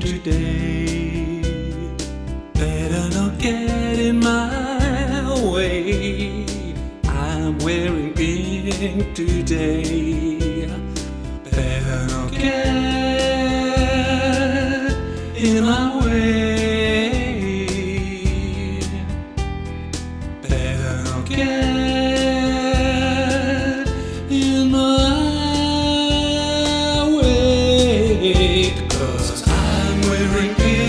today. Better not get in my way. I'm wearing pink today. Better not get in my way. I'm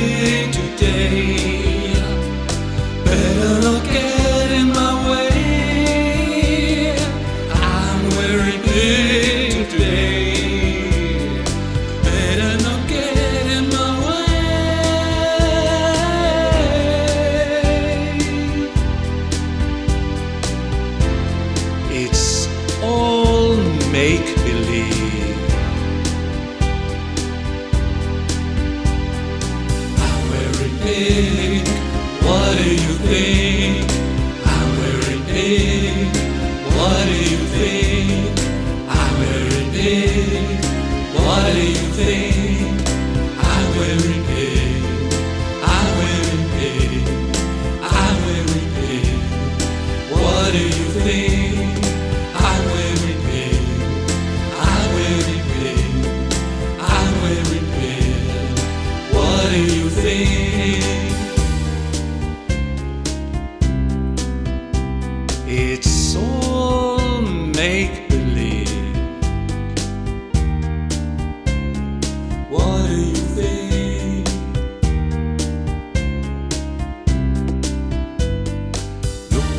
pink. What do you think?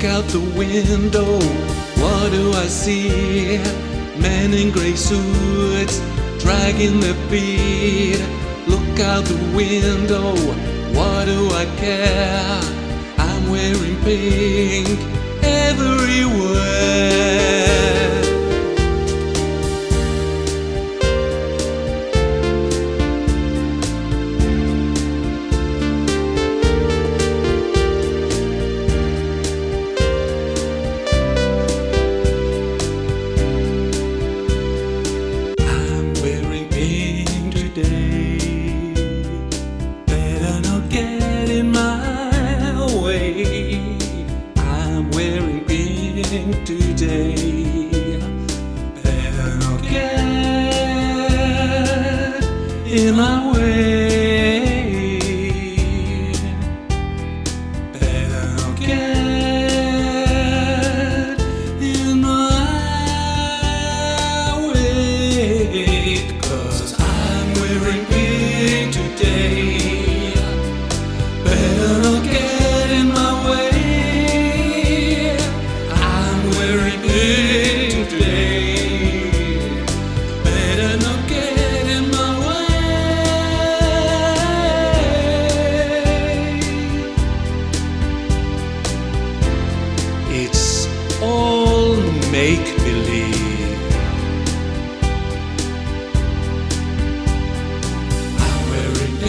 Look out the window, what do I see? Men in grey suits dragging their feet. Look out the window, what do I care? I'm wearing pink everywhere. In my way.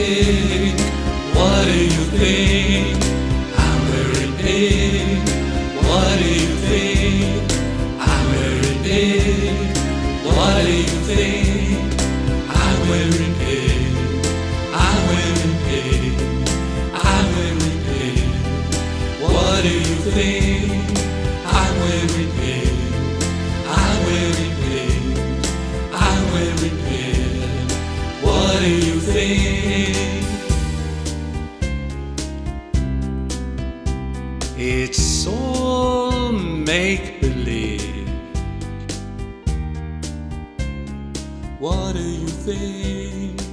Pink. What do you think? I'm wearing pink. What do you think? I'm wearing pink. What do you think? I'm wearing pink. I'm wearing pink. I'm wearing pink. What do you think? I'm wearing pink. I'm wearing pink. I'm wearing pink. What do you think? What do you think?